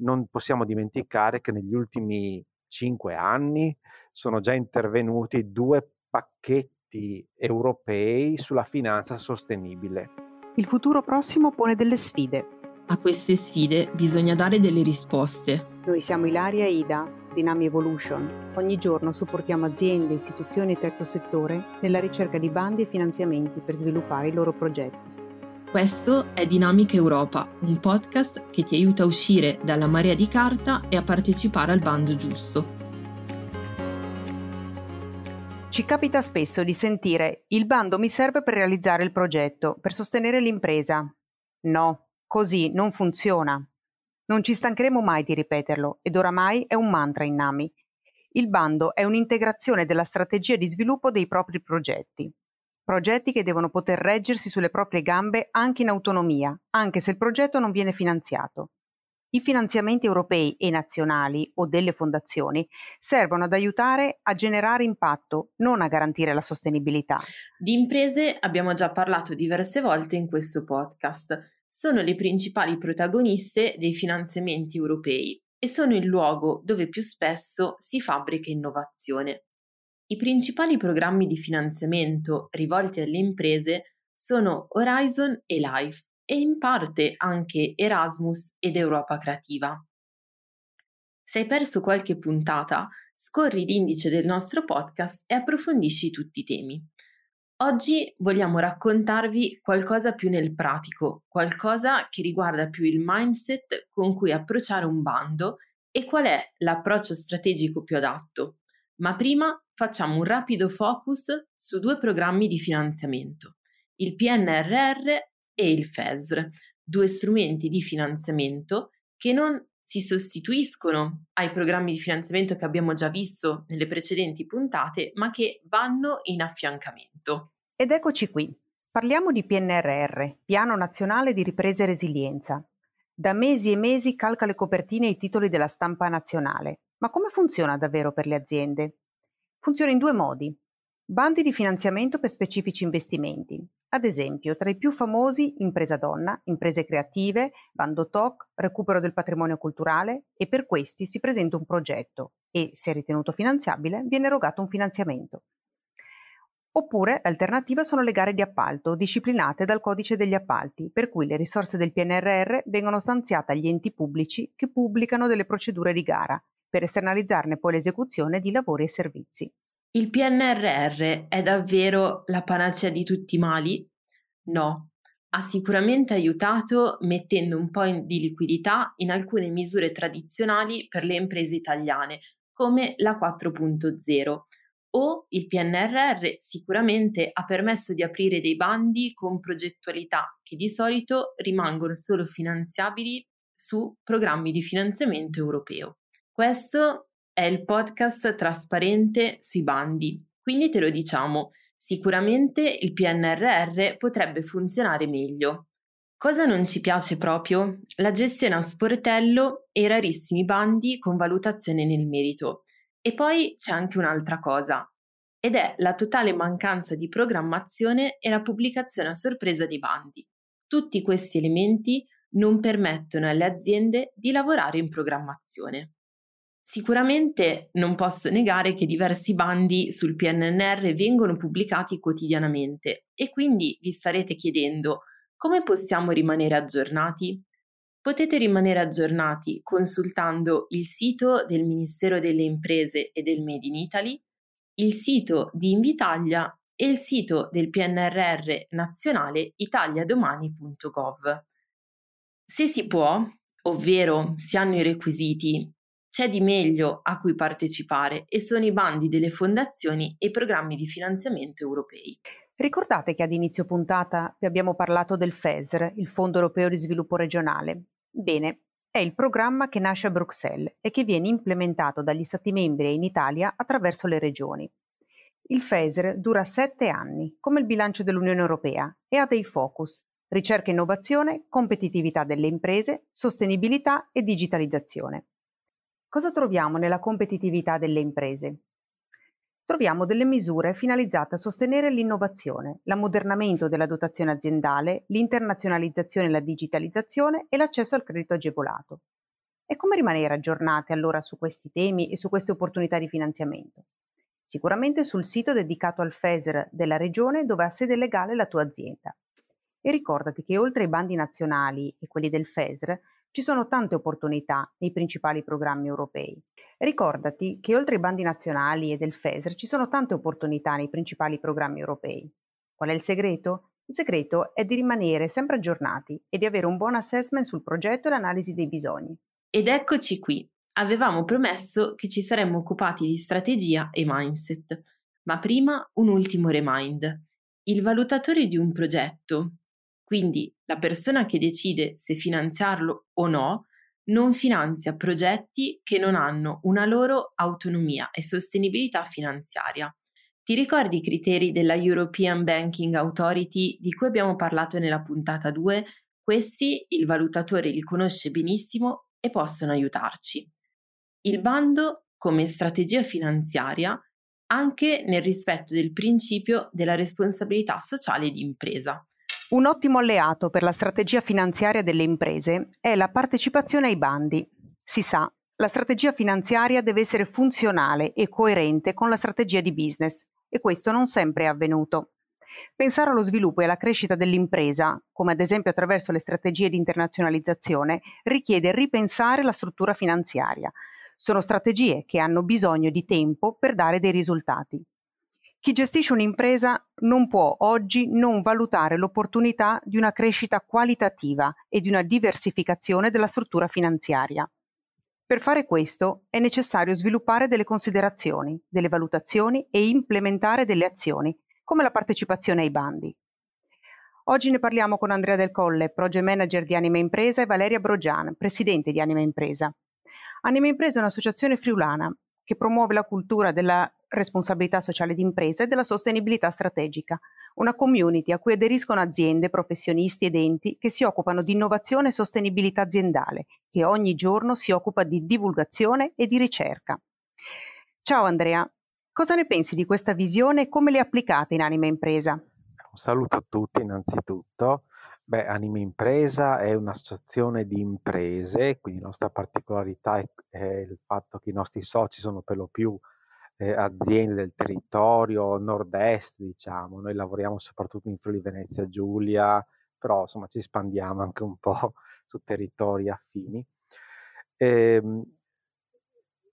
non possiamo dimenticare che negli ultimi cinque anni sono già intervenuti due pacchetti europei sulla finanza sostenibile. Il futuro prossimo pone delle sfide. A queste sfide bisogna dare delle risposte. Noi siamo Ilaria e Ida, Dynami Evolution. Ogni giorno supportiamo aziende, istituzioni e terzo settore nella ricerca di bandi e finanziamenti per sviluppare i loro progetti. Questo è Dinamica Europa, un podcast che ti aiuta a uscire dalla marea di carta e a partecipare al bando giusto. Ci capita spesso di sentire il bando mi serve per realizzare il progetto, per sostenere l'impresa. No, così non funziona. Non ci stancheremo mai di ripeterlo ed oramai è un mantra in Nami. Il bando è un'integrazione della strategia di sviluppo dei propri progetti progetti che devono poter reggersi sulle proprie gambe anche in autonomia, anche se il progetto non viene finanziato. I finanziamenti europei e nazionali o delle fondazioni servono ad aiutare a generare impatto, non a garantire la sostenibilità. Di imprese abbiamo già parlato diverse volte in questo podcast. Sono le principali protagoniste dei finanziamenti europei e sono il luogo dove più spesso si fabbrica innovazione. I principali programmi di finanziamento rivolti alle imprese sono Horizon e Life e in parte anche Erasmus ed Europa Creativa. Se hai perso qualche puntata, scorri l'indice del nostro podcast e approfondisci tutti i temi. Oggi vogliamo raccontarvi qualcosa più nel pratico, qualcosa che riguarda più il mindset con cui approcciare un bando e qual è l'approccio strategico più adatto. Ma prima facciamo un rapido focus su due programmi di finanziamento, il PNRR e il FESR, due strumenti di finanziamento che non si sostituiscono ai programmi di finanziamento che abbiamo già visto nelle precedenti puntate, ma che vanno in affiancamento. Ed eccoci qui. Parliamo di PNRR, Piano Nazionale di Ripresa e Resilienza. Da mesi e mesi calca le copertine e i titoli della stampa nazionale. Ma come funziona davvero per le aziende? Funziona in due modi. Bandi di finanziamento per specifici investimenti. Ad esempio, tra i più famosi Impresa Donna, Imprese Creative, Bando TOC, Recupero del patrimonio culturale e per questi si presenta un progetto e, se ritenuto finanziabile, viene erogato un finanziamento. Oppure l'alternativa sono le gare di appalto, disciplinate dal codice degli appalti, per cui le risorse del PNRR vengono stanziate agli enti pubblici che pubblicano delle procedure di gara per esternalizzarne poi l'esecuzione di lavori e servizi. Il PNRR è davvero la panacea di tutti i mali? No, ha sicuramente aiutato mettendo un po' di liquidità in alcune misure tradizionali per le imprese italiane, come la 4.0. O il PNRR sicuramente ha permesso di aprire dei bandi con progettualità che di solito rimangono solo finanziabili su programmi di finanziamento europeo. Questo è il podcast trasparente sui bandi, quindi te lo diciamo, sicuramente il PNRR potrebbe funzionare meglio. Cosa non ci piace proprio? La gestione a sportello e i rarissimi bandi con valutazione nel merito. E poi c'è anche un'altra cosa, ed è la totale mancanza di programmazione e la pubblicazione a sorpresa dei bandi. Tutti questi elementi non permettono alle aziende di lavorare in programmazione. Sicuramente non posso negare che diversi bandi sul PNNR vengono pubblicati quotidianamente e quindi vi starete chiedendo come possiamo rimanere aggiornati? Potete rimanere aggiornati consultando il sito del Ministero delle Imprese e del Made in Italy, il sito di Invitalia e il sito del PNRR nazionale italiadomani.gov. Se si può, ovvero si hanno i requisiti c'è di meglio a cui partecipare e sono i bandi delle fondazioni e i programmi di finanziamento europei. Ricordate che ad inizio puntata vi abbiamo parlato del FESR, il Fondo Europeo di Sviluppo Regionale? Bene, è il programma che nasce a Bruxelles e che viene implementato dagli Stati membri e in Italia attraverso le regioni. Il FESR dura sette anni, come il bilancio dell'Unione Europea, e ha dei focus ricerca e innovazione, competitività delle imprese, sostenibilità e digitalizzazione. Cosa troviamo nella competitività delle imprese? Troviamo delle misure finalizzate a sostenere l'innovazione, l'ammodernamento della dotazione aziendale, l'internazionalizzazione e la digitalizzazione e l'accesso al credito agevolato. E come rimanere aggiornati allora su questi temi e su queste opportunità di finanziamento? Sicuramente sul sito dedicato al FESR della regione dove ha sede legale la tua azienda. E ricordati che oltre ai bandi nazionali e quelli del FESR ci sono tante opportunità nei principali programmi europei. Ricordati che oltre ai bandi nazionali e del FESR ci sono tante opportunità nei principali programmi europei. Qual è il segreto? Il segreto è di rimanere sempre aggiornati e di avere un buon assessment sul progetto e l'analisi dei bisogni. Ed eccoci qui. Avevamo promesso che ci saremmo occupati di strategia e mindset, ma prima un ultimo remind. Il valutatore di un progetto, quindi la persona che decide se finanziarlo o no, non finanzia progetti che non hanno una loro autonomia e sostenibilità finanziaria. Ti ricordi i criteri della European Banking Authority di cui abbiamo parlato nella puntata 2? Questi il valutatore li conosce benissimo e possono aiutarci. Il bando come strategia finanziaria anche nel rispetto del principio della responsabilità sociale di impresa. Un ottimo alleato per la strategia finanziaria delle imprese è la partecipazione ai bandi. Si sa, la strategia finanziaria deve essere funzionale e coerente con la strategia di business e questo non sempre è avvenuto. Pensare allo sviluppo e alla crescita dell'impresa, come ad esempio attraverso le strategie di internazionalizzazione, richiede ripensare la struttura finanziaria. Sono strategie che hanno bisogno di tempo per dare dei risultati. Chi gestisce un'impresa non può oggi non valutare l'opportunità di una crescita qualitativa e di una diversificazione della struttura finanziaria. Per fare questo è necessario sviluppare delle considerazioni, delle valutazioni e implementare delle azioni, come la partecipazione ai bandi. Oggi ne parliamo con Andrea Del Colle, Project Manager di Anima Impresa, e Valeria Brogian, Presidente di Anima Impresa. Anima Impresa è un'associazione friulana che promuove la cultura della responsabilità sociale d'impresa e della sostenibilità strategica, una community a cui aderiscono aziende, professionisti ed enti che si occupano di innovazione e sostenibilità aziendale, che ogni giorno si occupa di divulgazione e di ricerca. Ciao Andrea, cosa ne pensi di questa visione e come le applicate in Anima Impresa? Un saluto a tutti innanzitutto. Beh, Anima Impresa è un'associazione di imprese, quindi la nostra particolarità è, è il fatto che i nostri soci sono per lo più eh, aziende del territorio nord-est, diciamo. Noi lavoriamo soprattutto in Friuli Venezia Giulia, però insomma ci espandiamo anche un po' su territori affini. E, ehm,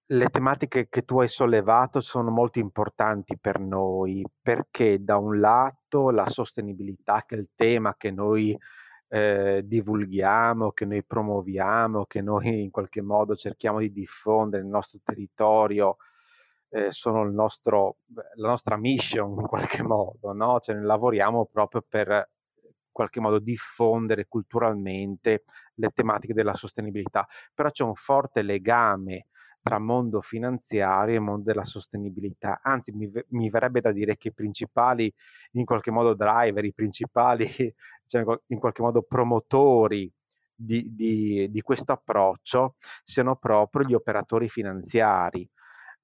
le tematiche che tu hai sollevato sono molto importanti per noi perché da un lato la sostenibilità, che è il tema che noi eh, divulghiamo, che noi promuoviamo, che noi in qualche modo cerchiamo di diffondere nel nostro territorio, eh, sono nostro, la nostra mission in qualche modo, no? cioè, lavoriamo proprio per in qualche modo diffondere culturalmente le tematiche della sostenibilità, però c'è un forte legame tra mondo finanziario e mondo della sostenibilità. Anzi, mi, mi, verrebbe da dire che i principali, in qualche modo, driver, i principali, cioè in qualche modo, promotori di, di, di questo approccio siano proprio gli operatori finanziari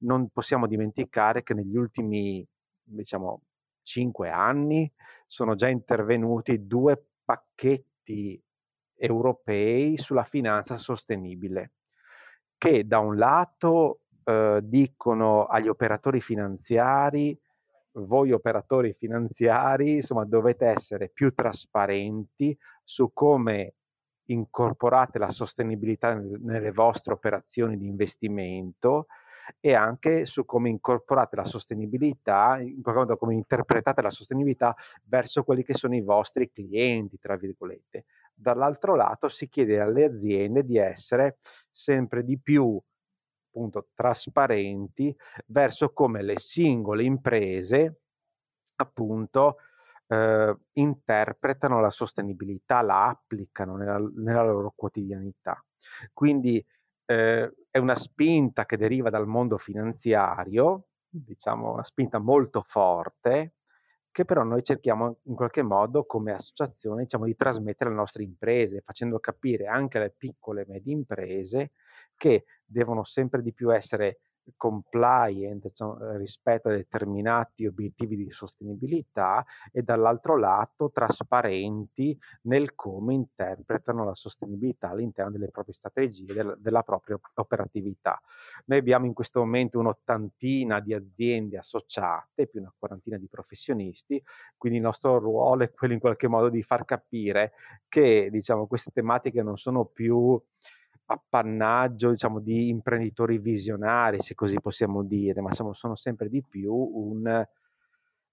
non possiamo dimenticare che negli ultimi, diciamo, cinque anni sono già intervenuti due pacchetti europei sulla finanza sostenibile, che da un lato eh, dicono agli operatori finanziari, voi operatori finanziari, insomma, dovete essere più trasparenti su come incorporate la sostenibilità nelle vostre operazioni di investimento e anche su come incorporate la sostenibilità, in qualche modo come interpretate la sostenibilità verso quelli che sono i vostri clienti, tra virgolette. Dall'altro lato si chiede alle aziende di essere sempre di più appunto trasparenti verso come le singole imprese appunto eh, interpretano la sostenibilità, la applicano nella, nella loro quotidianità. Quindi eh, è una spinta che deriva dal mondo finanziario, diciamo una spinta molto forte, che però noi cerchiamo in qualche modo come associazione diciamo, di trasmettere alle nostre imprese, facendo capire anche alle piccole e medie imprese che devono sempre di più essere compliant cioè, rispetto a determinati obiettivi di sostenibilità e dall'altro lato trasparenti nel come interpretano la sostenibilità all'interno delle proprie strategie, del, della propria operatività. Noi abbiamo in questo momento un'ottantina di aziende associate, più una quarantina di professionisti, quindi il nostro ruolo è quello in qualche modo di far capire che diciamo, queste tematiche non sono più appannaggio diciamo, di imprenditori visionari, se così possiamo dire, ma siamo, sono sempre di più un,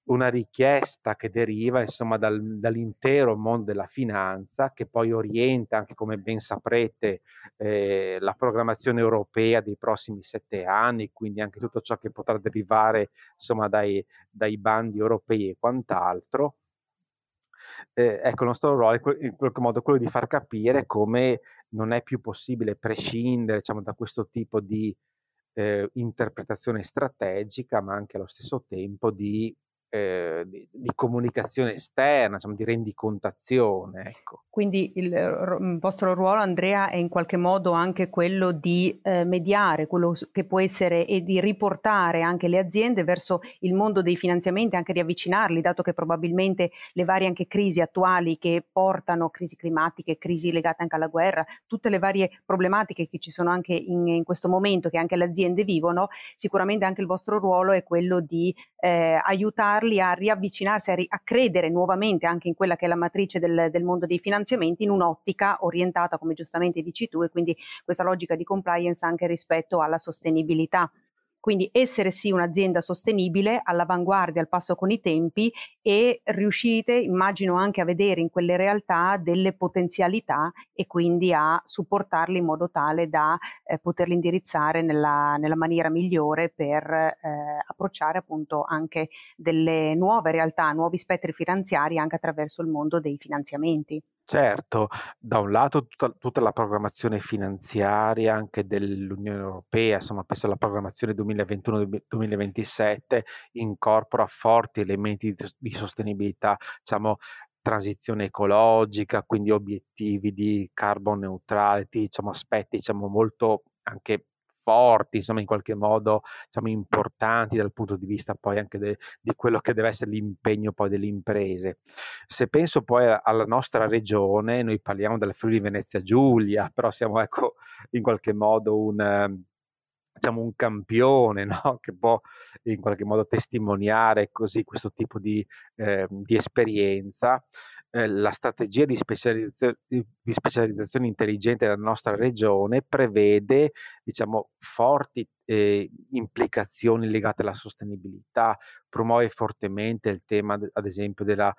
una richiesta che deriva insomma, dal, dall'intero mondo della finanza, che poi orienta anche, come ben saprete, eh, la programmazione europea dei prossimi sette anni, quindi anche tutto ciò che potrà derivare insomma, dai, dai bandi europei e quant'altro. Eh, ecco, il nostro ruolo è in qualche modo quello di far capire come non è più possibile prescindere diciamo, da questo tipo di eh, interpretazione strategica, ma anche allo stesso tempo di eh, di, di, comunicazione esterna, diciamo, di rendicontazione. Ecco. Quindi il, il, vostro ruolo, Andrea, è in qualche modo anche quello di eh, mediare, quello che può essere e di riportare anche le aziende verso il mondo dei finanziamenti, anche di avvicinarli, dato che probabilmente le varie anche crisi attuali che portano crisi climatiche, crisi legate anche alla guerra, tutte le varie problematiche che ci sono anche in, in questo momento, che anche le aziende vivono, sicuramente anche il vostro ruolo è quello di eh, aiutare aiutarli a riavvicinarsi, a, ri- a, credere nuovamente anche in quella che è la matrice del, del mondo dei finanziamenti in un'ottica orientata, come giustamente dici tu, e quindi questa logica di compliance anche rispetto alla sostenibilità. Quindi essere sì un'azienda sostenibile, all'avanguardia, al passo con i tempi e riuscite, immagino, anche a vedere in quelle realtà delle potenzialità e quindi a supportarle in modo tale da eh, poterli indirizzare nella, nella, maniera migliore per eh, approcciare appunto anche delle nuove realtà, nuovi spettri finanziari anche attraverso il mondo dei finanziamenti. Certo, da un lato tutta, tutta, la programmazione finanziaria anche dell'Unione Europea, insomma penso alla programmazione 2021-2027 incorpora forti elementi di, di sostenibilità, diciamo transizione ecologica, quindi obiettivi di carbon neutrality, diciamo aspetti diciamo molto anche forti, insomma in qualche modo diciamo, importanti dal punto di vista poi anche de, di quello che deve essere l'impegno poi delle imprese. Se penso poi alla nostra regione, noi parliamo della Friuli Venezia Giulia, però siamo ecco in qualche modo un diciamo, un campione no? che può in qualche modo testimoniare così questo tipo di, eh, di esperienza. Eh, la strategia di, specializzazione, di specializzazione intelligente della nostra regione prevede diciamo, forti eh, implicazioni legate alla sostenibilità, promuove fortemente il tema, ad esempio, della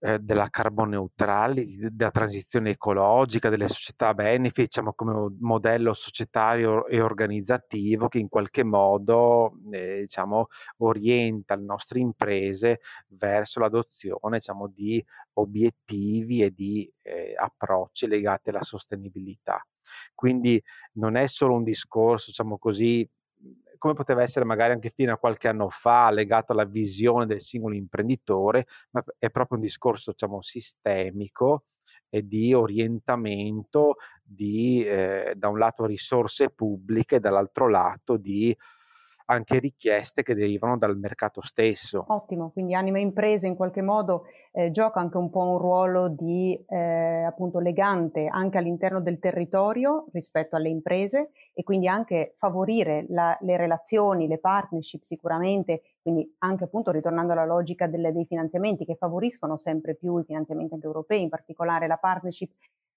eh, della carbon neutrality, della transizione ecologica, delle società benefit, diciamo come modello societario e organizzativo che in qualche modo eh, diciamo, orienta le nostre imprese verso l'adozione diciamo, di obiettivi e di eh, approcci legati alla sostenibilità. Quindi non è solo un discorso, diciamo così, come poteva essere magari anche fino a qualche anno fa legato alla visione del singolo imprenditore, ma è proprio un discorso diciamo, sistemico e di orientamento di eh, da un lato risorse pubbliche dall'altro lato di anche richieste che derivano dal mercato stesso. Ottimo, quindi Anima Imprese in qualche modo eh, gioca anche un po' un ruolo di eh, appunto legante anche all'interno del territorio rispetto alle imprese e quindi anche favorire la, le relazioni, le partnership sicuramente, quindi anche appunto ritornando alla logica delle, dei finanziamenti che favoriscono sempre più i finanziamenti anche europei, in particolare la partnership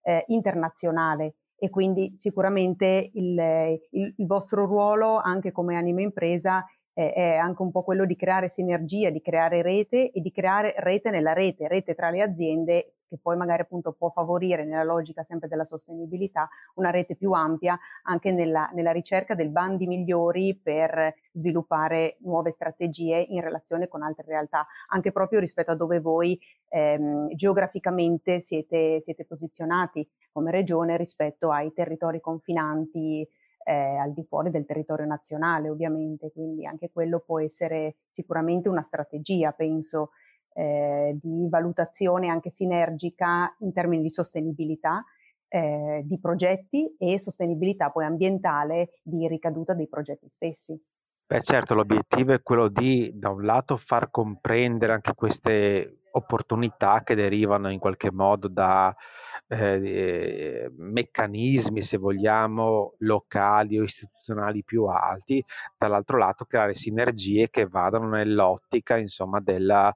eh, internazionale e quindi sicuramente il, il, il vostro ruolo anche come anima impresa è, è anche un po' quello di creare sinergia, di creare rete e di creare rete nella rete, rete tra le aziende che poi magari appunto può favorire nella logica sempre della sostenibilità una rete più ampia anche nella, nella ricerca dei bandi migliori per sviluppare nuove strategie in relazione con altre realtà, anche proprio rispetto a dove voi ehm, geograficamente siete, siete posizionati come regione rispetto ai territori confinanti eh, al di fuori del territorio nazionale ovviamente, quindi anche quello può essere sicuramente una strategia, penso, eh, di valutazione anche sinergica in termini di sostenibilità eh, di progetti e sostenibilità poi ambientale di ricaduta dei progetti stessi. Beh, certo, l'obiettivo è quello di, da un lato, far comprendere anche queste opportunità che derivano in qualche modo da eh, meccanismi, se vogliamo, locali o istituzionali più alti, dall'altro lato creare sinergie che vadano nell'ottica, insomma, della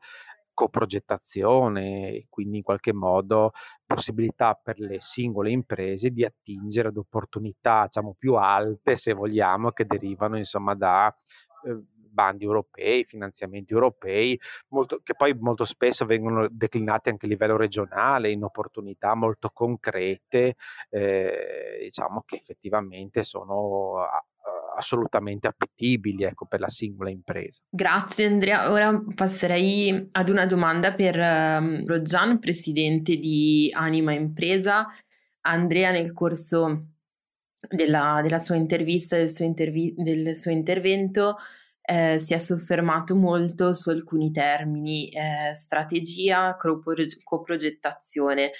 coprogettazione, quindi in qualche modo possibilità per le singole imprese di attingere ad opportunità diciamo, più alte, se vogliamo, che derivano insomma da eh, bandi europei, finanziamenti europei, molto, che poi molto spesso vengono declinati anche a livello regionale in opportunità molto concrete, eh, diciamo che effettivamente sono assolutamente appetibili ecco, per la singola impresa. Grazie Andrea. Ora passerei ad una domanda per um, Rogian, presidente di Anima Impresa. Andrea nel corso della, della sua intervista, del suo, intervi- del suo intervento, eh, si è soffermato molto su alcuni termini, eh, strategia, coprogettazione.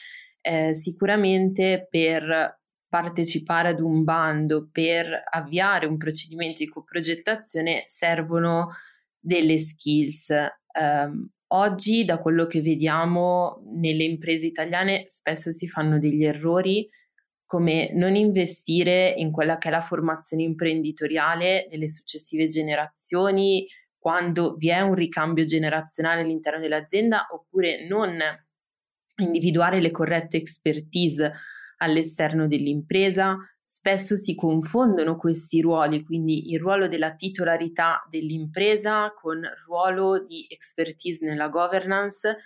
Eh, sicuramente per partecipare ad un bando, per avviare un procedimento di coprogettazione servono delle skills. Um, oggi, da quello che vediamo nelle imprese italiane, spesso si fanno degli errori come non investire in quella che è la formazione imprenditoriale delle successive generazioni quando vi è un ricambio generazionale all'interno dell'azienda oppure non individuare le corrette expertise all'esterno dell'impresa. Spesso si confondono questi ruoli, quindi il ruolo della titolarità dell'impresa con il ruolo di expertise nella governance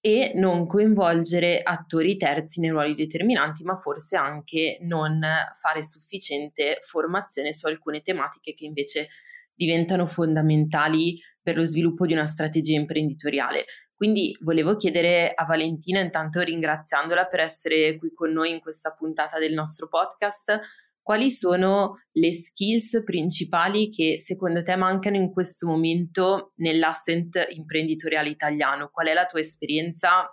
e non coinvolgere attori terzi nei ruoli determinanti, ma forse anche non fare sufficiente formazione su alcune tematiche che invece diventano fondamentali per lo sviluppo di una strategia imprenditoriale. Quindi volevo chiedere a Valentina, intanto ringraziandola per essere qui con noi in questa puntata del nostro podcast, quali sono le skills principali che secondo te mancano in questo momento nell'asset imprenditoriale italiano? Qual è la tua esperienza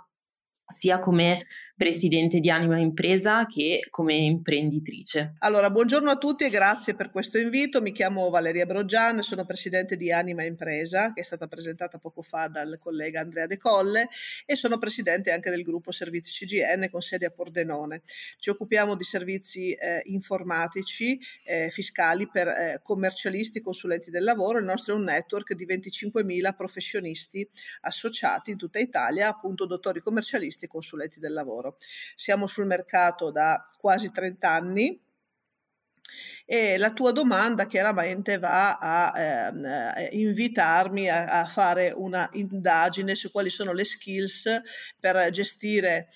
sia come presidente di Anima Impresa che come imprenditrice. Allora, buongiorno a tutti e grazie per questo invito. Mi chiamo Valeria Brogian, sono presidente di Anima Impresa, che è stata presentata poco fa dal collega Andrea De Colle, e sono presidente anche del gruppo Servizi CGN con sede a Pordenone. Ci occupiamo di servizi eh, informatici, eh, fiscali per eh, commercialisti consulenti del lavoro. Il nostro è un network di 25.000 professionisti associati in tutta Italia, appunto dottori commercialisti e consulenti del lavoro lavoro. Siamo sul mercato da quasi 30 anni e la tua domanda chiaramente va a eh, invitarmi a, a, fare una indagine su quali sono le skills per gestire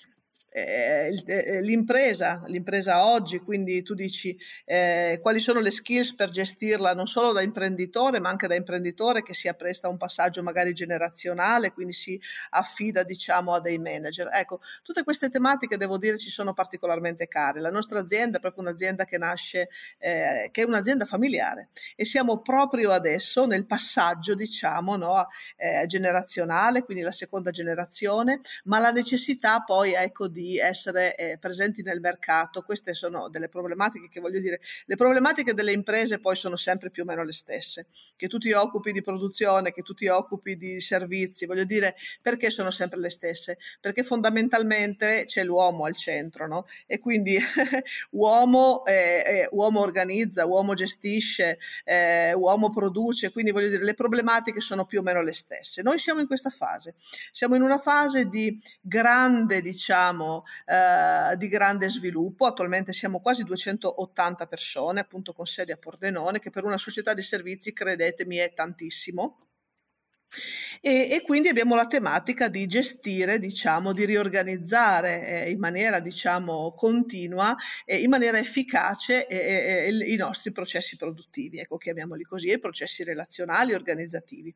eh, eh, l'impresa, l'impresa oggi, quindi tu dici eh, quali sono le skills per gestirla non solo da imprenditore ma anche da imprenditore che si appresta a un passaggio magari generazionale, quindi si affida diciamo a dei manager. Ecco, tutte queste tematiche devo dire ci sono particolarmente care. La nostra azienda è proprio un'azienda che nasce, eh, che è un'azienda familiare e siamo proprio adesso nel passaggio diciamo no, eh, generazionale, quindi la seconda generazione, ma la necessità poi ecco di di essere eh, presenti nel mercato. Queste sono delle problematiche che voglio dire, le problematiche delle imprese poi sono sempre più o meno le stesse. Che tu ti occupi di produzione, che tu ti occupi di servizi, voglio dire, perché sono sempre le stesse? Perché fondamentalmente c'è l'uomo al centro, no? E quindi uomo, eh, eh, uomo organizza, uomo gestisce, eh, uomo produce, quindi voglio dire, le problematiche sono più o meno le stesse. Noi siamo in questa fase, siamo in una fase di grande, diciamo, eh, di grande sviluppo. Attualmente siamo quasi 280 persone, appunto con sede a Pordenone, che per una società di servizi, credetemi, è tantissimo. E, e, quindi abbiamo la tematica di gestire, diciamo, di riorganizzare eh, in maniera, diciamo, continua e in maniera efficace eh, eh, i nostri processi produttivi, ecco, chiamiamoli così, i processi relazionali, organizzativi.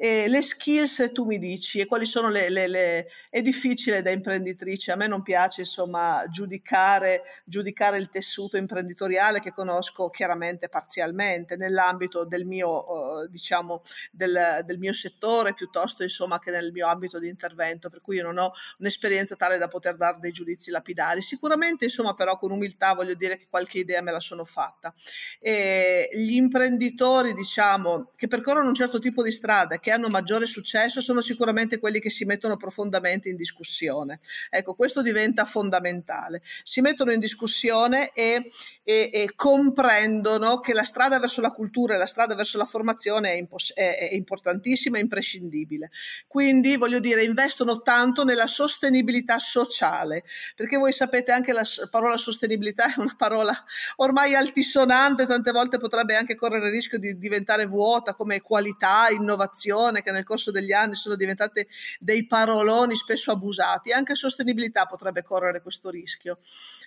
Le skills, tu mi dici, e quali sono le, le, le, È difficile da imprenditrice, a me non piace, insomma, giudicare, giudicare il tessuto imprenditoriale che conosco chiaramente parzialmente nell'ambito del mio, diciamo, del, del mio settore piuttosto insomma che nel mio ambito di intervento, per cui io non ho un'esperienza tale da poter dare dei giudizi lapidari. Sicuramente insomma però con umiltà voglio dire che qualche idea me la sono fatta. E gli imprenditori diciamo che percorrono un certo tipo di strada che hanno maggiore successo sono sicuramente quelli che si mettono profondamente in discussione. Ecco, questo diventa fondamentale. Si mettono in discussione e, e, e comprendono che la strada verso la cultura e la strada verso la formazione è, impos- è, è importantissima e imprescindibile. Quindi, voglio dire, investono tanto nella sostenibilità sociale, perché voi sapete anche la parola sostenibilità è una parola ormai altisonante, tante volte potrebbe anche correre il rischio di diventare vuota come qualità, innovazione, che nel corso degli anni sono diventate dei paroloni spesso abusati. Anche sostenibilità potrebbe correre questo rischio.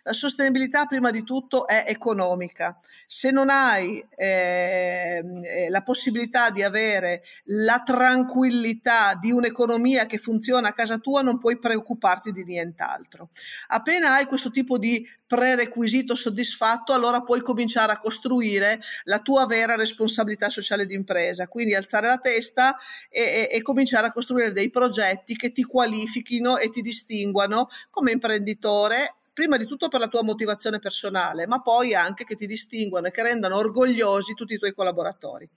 La sostenibilità prima di tutto è economica. Se non hai ehm, eh, la possibilità di avere la tranquillità di un'economia che funziona a casa tua, non puoi preoccuparti di nient'altro. Appena hai questo tipo di prerequisito soddisfatto, allora puoi cominciare a costruire la tua vera responsabilità sociale di impresa, quindi alzare la testa e, e, e cominciare a costruire dei progetti che ti qualifichino e ti distinguano come imprenditore prima di tutto per la tua motivazione personale, ma poi anche che ti distinguano e che rendano orgogliosi tutti i tuoi collaboratori.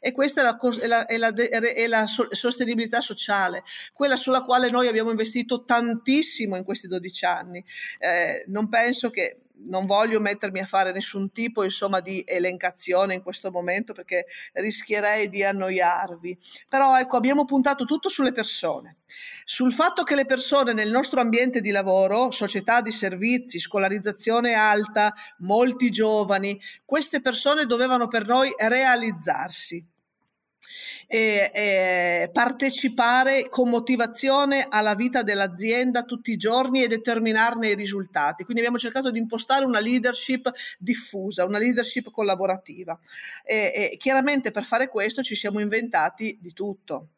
E questa è la, è la, è la, è la sostenibilità sociale, quella sulla quale noi abbiamo investito tantissimo in questi 12 anni. Eh, non penso che non voglio mettermi a fare nessun tipo insomma, di elencazione in questo momento perché rischierei di annoiarvi. Però ecco, abbiamo puntato tutto sulle persone, sul fatto che le persone nel nostro ambiente di lavoro, società di servizi, scolarizzazione alta, molti giovani, queste persone dovevano per noi realizzarsi e, e partecipare con motivazione alla vita dell'azienda tutti i giorni e determinarne i risultati. Quindi abbiamo cercato di impostare una leadership diffusa, una leadership collaborativa. E, e chiaramente per fare questo ci siamo inventati di tutto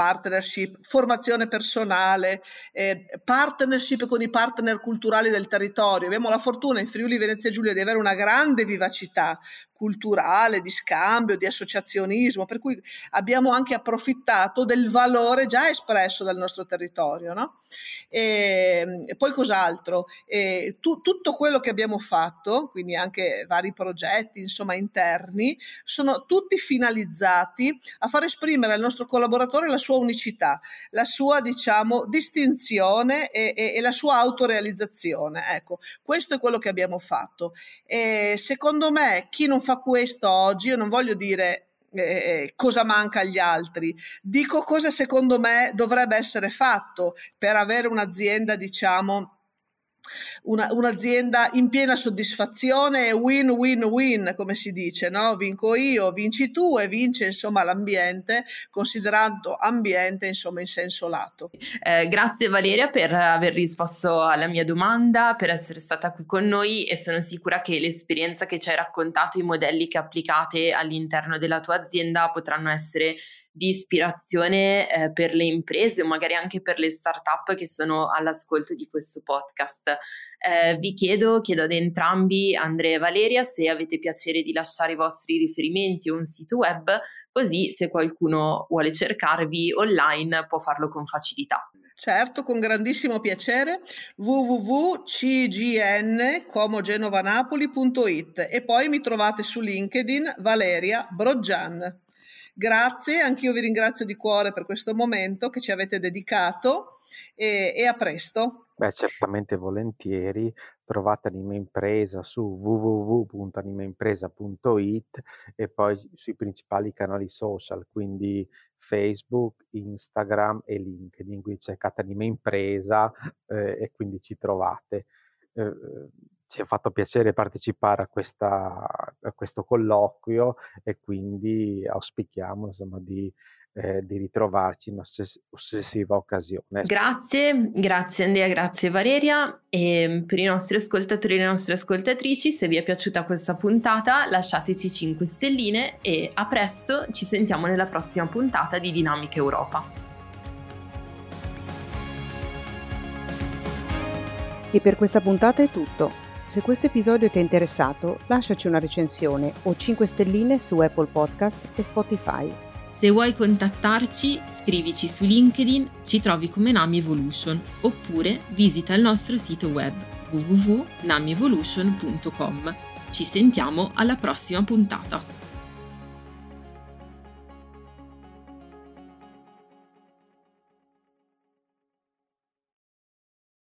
partnership, formazione personale, eh, partnership con i partner culturali del territorio. Abbiamo la fortuna in Friuli Venezia Giulia di avere una grande vivacità culturale, di scambio, di associazionismo, per cui abbiamo anche approfittato del valore già espresso dal nostro territorio. No? E, e, poi cos'altro? E, tu, tutto quello che abbiamo fatto, quindi anche vari progetti insomma, interni, sono tutti finalizzati a far esprimere al nostro collaboratore la sua unicità, la sua diciamo, distinzione e, e, e la sua autorealizzazione. Ecco, questo è quello che abbiamo fatto. E secondo me chi non fa fa questo oggi, io non voglio dire eh, eh, cosa manca agli altri, dico cosa secondo me dovrebbe essere fatto per avere un'azienda, diciamo, una, un'azienda in piena soddisfazione win win win come si dice no? vinco io vinci tu e vince insomma l'ambiente considerando ambiente insomma in senso lato eh, grazie Valeria per aver risposto alla mia domanda per essere stata qui con noi e sono sicura che l'esperienza che ci hai raccontato i modelli che applicate all'interno della tua azienda potranno essere di ispirazione eh, per le imprese o magari anche per le start-up che sono all'ascolto di questo podcast. Eh, vi chiedo, chiedo ad entrambi, Andrea e Valeria, se avete piacere di lasciare i vostri riferimenti o un sito web, così se qualcuno vuole cercarvi online può farlo con facilità. Certo, con grandissimo piacere www.cgn.comogenovanapoli.it e poi mi trovate su LinkedIn Valeria Broggian. Grazie, anch'io vi ringrazio di cuore per questo momento che ci avete dedicato e, e a presto. Beh, certamente volentieri. Trovate Anima Impresa su www.animaimpresa.it e poi sui principali canali social, quindi Facebook, Instagram e LinkedIn. Quindi cercate Anima Impresa eh, e quindi ci trovate. Eh, ci ha fatto piacere partecipare a, questa, a questo colloquio e quindi auspichiamo insomma, di, eh, di ritrovarci in una successiva occasione. Grazie, grazie Andrea, grazie Valeria e per i nostri ascoltatori e le nostre ascoltatrici se vi è piaciuta questa puntata lasciateci 5 stelline e a presto ci sentiamo nella prossima puntata di Dinamica Europa. E per questa puntata è tutto. Se questo episodio ti è interessato, lasciaci una recensione o 5 stelline su Apple Podcast e Spotify. Se vuoi contattarci, scrivici su LinkedIn, ci trovi come Nami Evolution oppure visita il nostro sito web www.namievolution.com. Ci sentiamo alla prossima puntata.